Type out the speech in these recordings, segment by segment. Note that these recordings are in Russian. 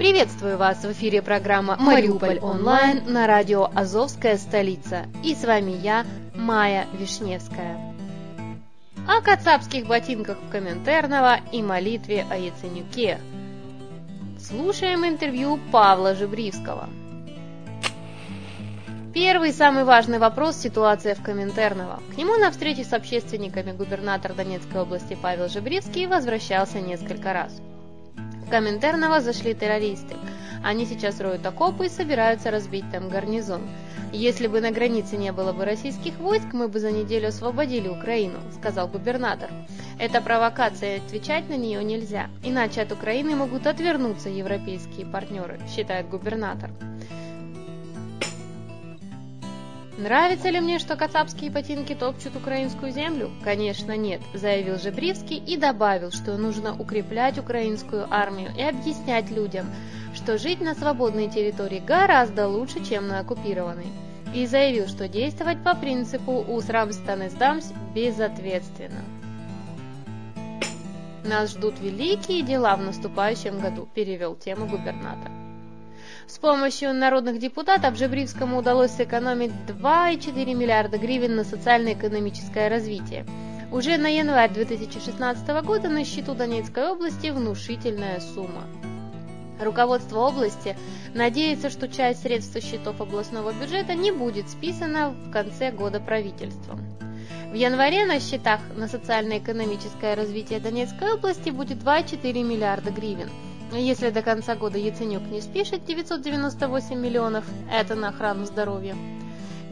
Приветствую вас в эфире программа «Мариуполь онлайн» на радио «Азовская столица». И с вами я, Майя Вишневская. О кацапских ботинках в Коминтерново и молитве о Яценюке. Слушаем интервью Павла Жебривского. Первый самый важный вопрос – ситуация в Коминтерново. К нему на встрече с общественниками губернатор Донецкой области Павел Жебривский возвращался несколько раз – Коминтерново зашли террористы. Они сейчас роют окопы и собираются разбить там гарнизон. Если бы на границе не было бы российских войск, мы бы за неделю освободили Украину, сказал губернатор. Это провокация, отвечать на нее нельзя. Иначе от Украины могут отвернуться европейские партнеры, считает губернатор. Нравится ли мне, что кацапские ботинки топчут украинскую землю? Конечно нет, заявил Жебривский и добавил, что нужно укреплять украинскую армию и объяснять людям, что жить на свободной территории гораздо лучше, чем на оккупированной. И заявил, что действовать по принципу «усрам стан сдамсь» безответственно. Нас ждут великие дела в наступающем году, перевел тему губернатор. С помощью народных депутатов Жебривскому удалось сэкономить 2,4 миллиарда гривен на социально-экономическое развитие. Уже на январь 2016 года на счету Донецкой области внушительная сумма. Руководство области надеется, что часть средств со счетов областного бюджета не будет списана в конце года правительством. В январе на счетах на социально-экономическое развитие Донецкой области будет 2,4 миллиарда гривен – если до конца года Яценюк не спишет 998 миллионов, это на охрану здоровья.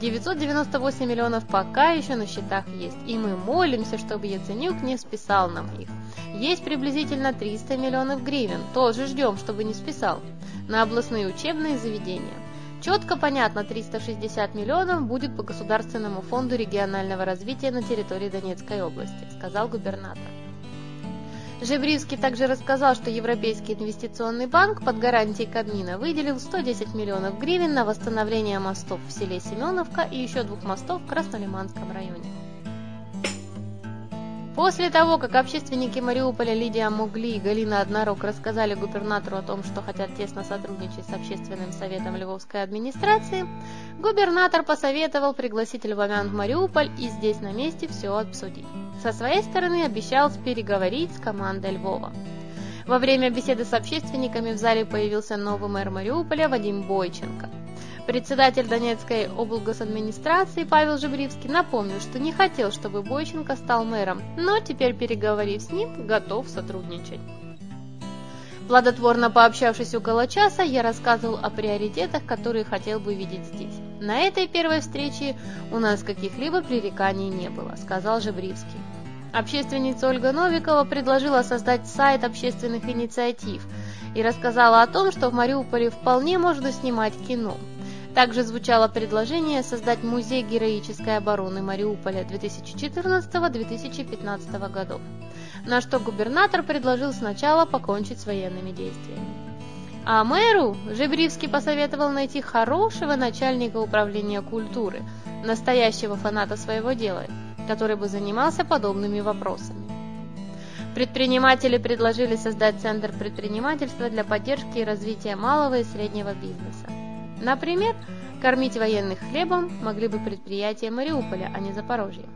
998 миллионов пока еще на счетах есть, и мы молимся, чтобы Яценюк не списал нам их. Есть приблизительно 300 миллионов гривен, тоже ждем, чтобы не списал, на областные учебные заведения. Четко понятно, 360 миллионов будет по Государственному фонду регионального развития на территории Донецкой области, сказал губернатор. Жебривский также рассказал, что Европейский инвестиционный банк под гарантией Кабмина выделил 110 миллионов гривен на восстановление мостов в селе Семеновка и еще двух мостов в Краснолиманском районе. После того, как общественники Мариуполя Лидия Мугли и Галина Однорог рассказали губернатору о том, что хотят тесно сотрудничать с общественным советом Львовской администрации, губернатор посоветовал пригласить львовян в Мариуполь и здесь на месте все обсудить. Со своей стороны обещал переговорить с командой Львова. Во время беседы с общественниками в зале появился новый мэр Мариуполя Вадим Бойченко. Председатель Донецкой облгосадминистрации Павел Жебривский напомнил, что не хотел, чтобы Бойченко стал мэром, но теперь, переговорив с ним, готов сотрудничать. Плодотворно пообщавшись около часа, я рассказывал о приоритетах, которые хотел бы видеть здесь. На этой первой встрече у нас каких-либо пререканий не было, сказал Жебривский. Общественница Ольга Новикова предложила создать сайт общественных инициатив и рассказала о том, что в Мариуполе вполне можно снимать кино. Также звучало предложение создать музей героической обороны Мариуполя 2014-2015 годов, на что губернатор предложил сначала покончить с военными действиями. А мэру Жебривский посоветовал найти хорошего начальника управления культуры, настоящего фаната своего дела, который бы занимался подобными вопросами. Предприниматели предложили создать Центр предпринимательства для поддержки и развития малого и среднего бизнеса. Например, кормить военных хлебом могли бы предприятия Мариуполя, а не Запорожья.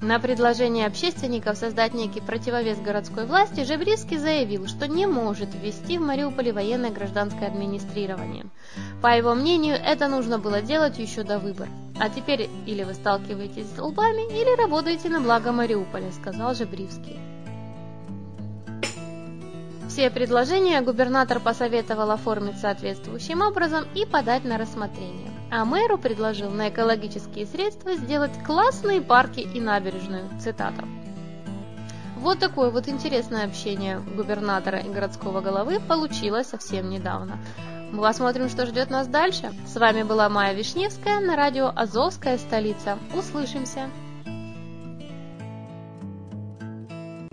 На предложение общественников создать некий противовес городской власти Жебриский заявил, что не может ввести в Мариуполе военное гражданское администрирование. По его мнению, это нужно было делать еще до выборов. А теперь или вы сталкиваетесь с лбами, или работаете на благо Мариуполя, сказал Жебривский. Все предложения губернатор посоветовал оформить соответствующим образом и подать на рассмотрение. А мэру предложил на экологические средства сделать классные парки и набережную. Цитата. Вот такое вот интересное общение губернатора и городского головы получилось совсем недавно. Мы посмотрим, что ждет нас дальше. С вами была Майя Вишневская на радио «Азовская столица». Услышимся!